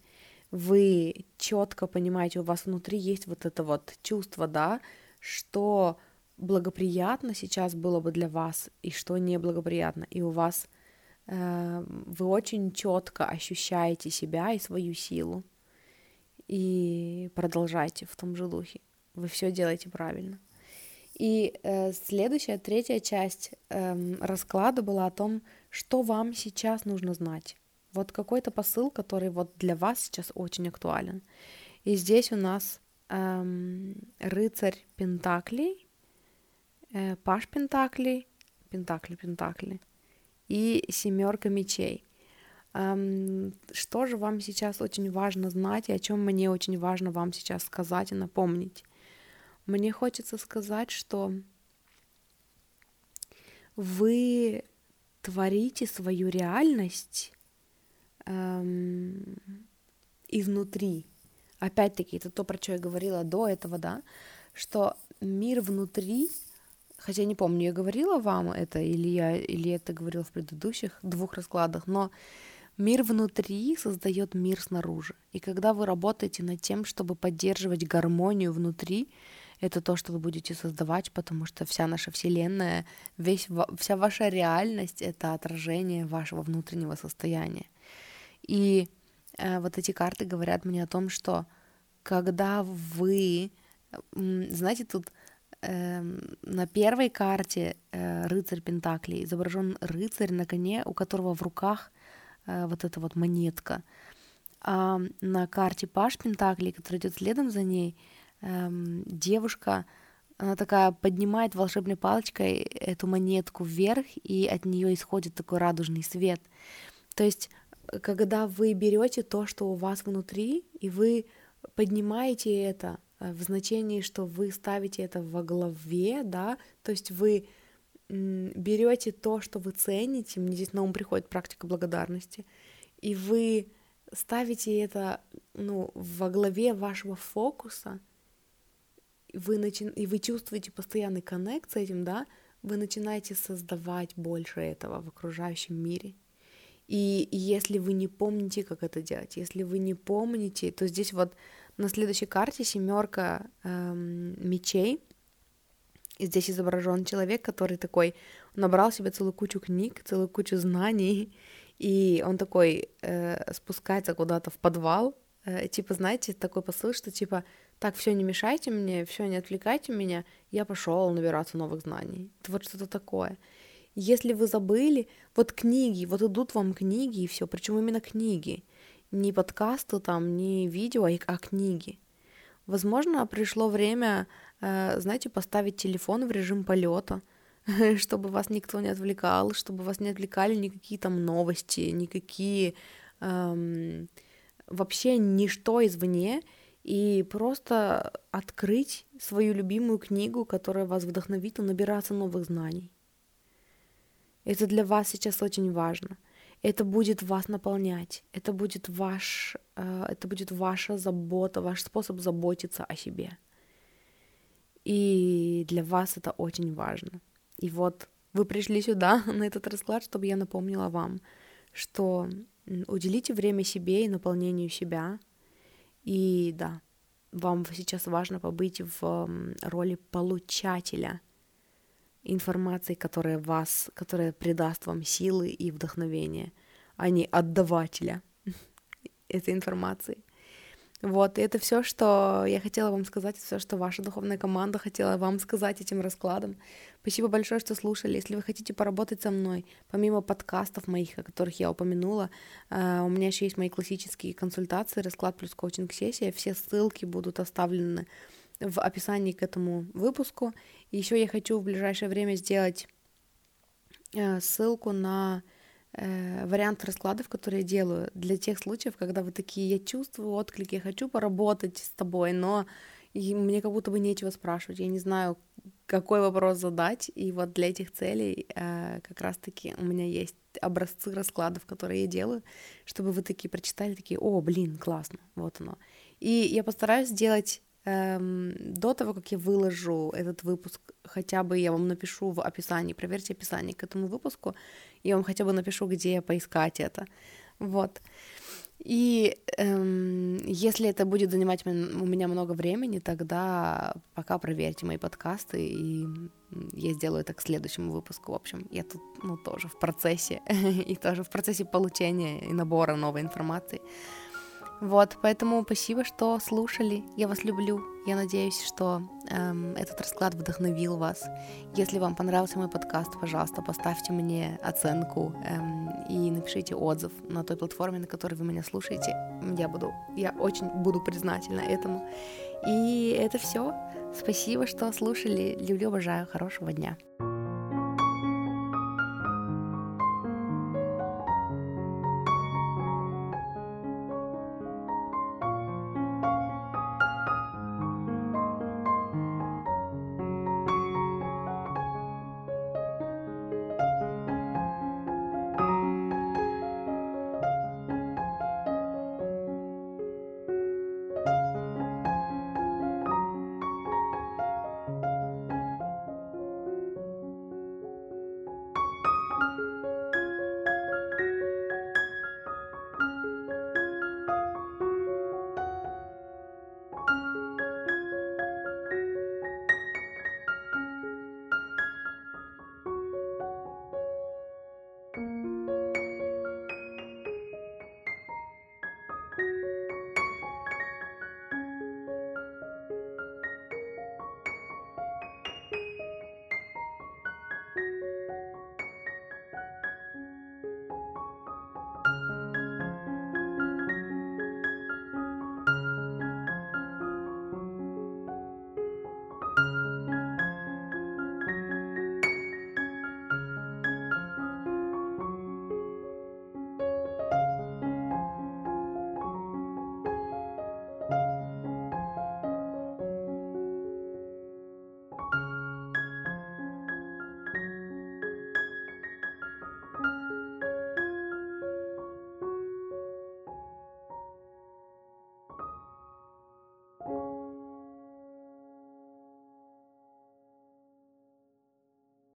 Вы четко понимаете, у вас внутри есть вот это вот чувство, да, что благоприятно сейчас было бы для вас и что неблагоприятно. И у вас э, вы очень четко ощущаете себя и свою силу и продолжайте в том же духе. Вы все делаете правильно. И э, следующая, третья часть э, расклада была о том, что вам сейчас нужно знать. Вот какой-то посыл, который вот для вас сейчас очень актуален. И здесь у нас эм, рыцарь Пентаклей, э, Паш Пентаклей, Пентакли, Пентакли и семерка мечей. Эм, что же вам сейчас очень важно знать и о чем мне очень важно вам сейчас сказать и напомнить? Мне хочется сказать, что вы творите свою реальность эм, изнутри. Опять-таки, это то, про что я говорила до этого, да, что мир внутри, хотя не помню, я говорила вам это или я или это говорила в предыдущих двух раскладах, но мир внутри создает мир снаружи. И когда вы работаете над тем, чтобы поддерживать гармонию внутри, это то, что вы будете создавать, потому что вся наша Вселенная, весь, вся ваша реальность — это отражение вашего внутреннего состояния. И вот эти карты говорят мне о том, что когда вы, знаете, тут э, на первой карте э, рыцарь Пентаклей изображен рыцарь на коне, у которого в руках э, вот эта вот монетка. А на карте Паш Пентаклей, который идет следом за ней, эм, девушка, она такая поднимает волшебной палочкой эту монетку вверх, и от нее исходит такой радужный свет. То есть, когда вы берете то, что у вас внутри, и вы поднимаете это э, в значении, что вы ставите это во главе, да, то есть вы берете то, что вы цените, мне здесь на ум приходит практика благодарности, и вы ставите это ну, во главе вашего фокуса, вы начи... и вы чувствуете постоянный коннект с этим, да, вы начинаете создавать больше этого в окружающем мире. И, если вы не помните, как это делать, если вы не помните, то здесь вот на следующей карте семерка эм, мечей. И здесь изображен человек, который такой набрал себе целую кучу книг, целую кучу знаний, (laughs) и он такой э, спускается куда-то в подвал. Э, типа, знаете, такой посыл, что типа так, все, не мешайте мне, все, не отвлекайте меня, я пошел набираться новых знаний. Это вот что-то такое. Если вы забыли, вот книги, вот идут вам книги и все, причем именно книги, не подкасты там, не видео, а, а книги. Возможно, пришло время, э, знаете, поставить телефон в режим полета, (laughs) чтобы вас никто не отвлекал, чтобы вас не отвлекали никакие там новости, никакие эм, вообще ничто извне, и просто открыть свою любимую книгу, которая вас вдохновит и набираться новых знаний. Это для вас сейчас очень важно. Это будет вас наполнять. Это будет ваш, э, это будет ваша забота, ваш способ заботиться о себе. И для вас это очень важно. И вот вы пришли сюда, (laughs) на этот расклад, чтобы я напомнила вам, что уделите время себе и наполнению себя, и да, вам сейчас важно побыть в роли получателя информации, которая вас, которая придаст вам силы и вдохновение, а не отдавателя (laughs) этой информации. Вот, и это все, что я хотела вам сказать, все, что ваша духовная команда хотела вам сказать этим раскладом. Спасибо большое, что слушали. Если вы хотите поработать со мной, помимо подкастов моих, о которых я упомянула, э, у меня еще есть мои классические консультации, расклад плюс коучинг-сессия. Все ссылки будут оставлены в описании к этому выпуску. Еще я хочу в ближайшее время сделать э, ссылку на э, вариант раскладов, которые я делаю для тех случаев, когда вы такие, я чувствую отклик, я хочу поработать с тобой, но мне как будто бы нечего спрашивать, я не знаю, какой вопрос задать, и вот для этих целей э, как раз-таки у меня есть образцы раскладов, которые я делаю, чтобы вы такие прочитали, такие, о, блин, классно, вот оно. И я постараюсь сделать эм, до того, как я выложу этот выпуск, хотя бы я вам напишу в описании, проверьте описание к этому выпуску, я вам хотя бы напишу, где поискать это. Вот. И эм, если это будет занимать у меня много времени, тогда пока проверьте мои подкасты, и я сделаю это к следующему выпуску. В общем, я тут ну, тоже в процессе, (laughs) и тоже в процессе получения и набора новой информации. Вот, поэтому спасибо, что слушали. Я вас люблю. Я надеюсь, что эм, этот расклад вдохновил вас. Если вам понравился мой подкаст, пожалуйста, поставьте мне оценку эм, и напишите отзыв на той платформе, на которой вы меня слушаете. Я буду, я очень буду признательна этому. И это все. Спасибо, что слушали. Люблю, обожаю. Хорошего дня.